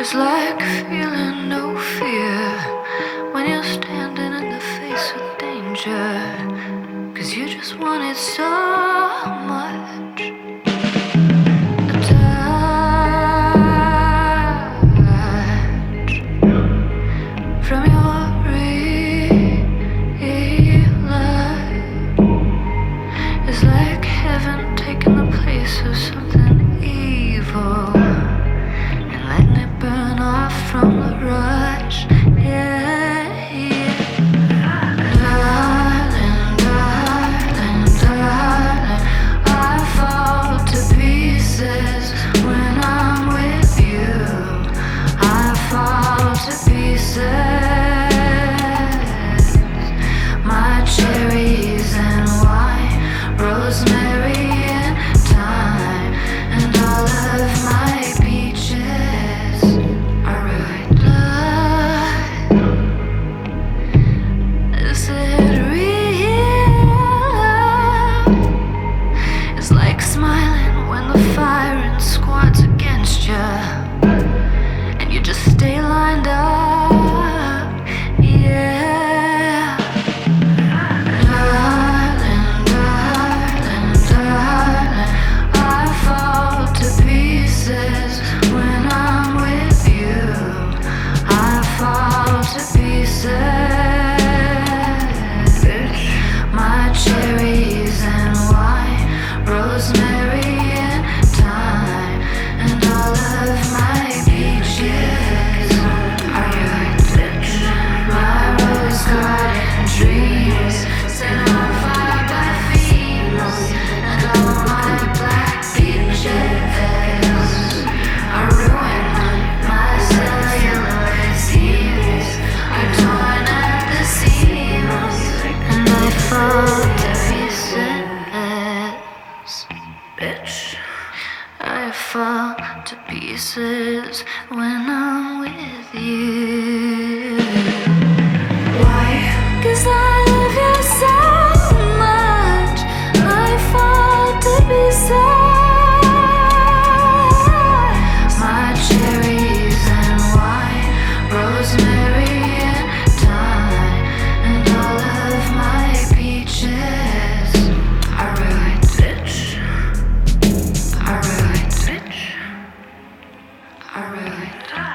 It's like feeling no fear when you're standing in the face of danger. Cause you just want it so much. pieces, bitch. I fall to pieces when I. All right.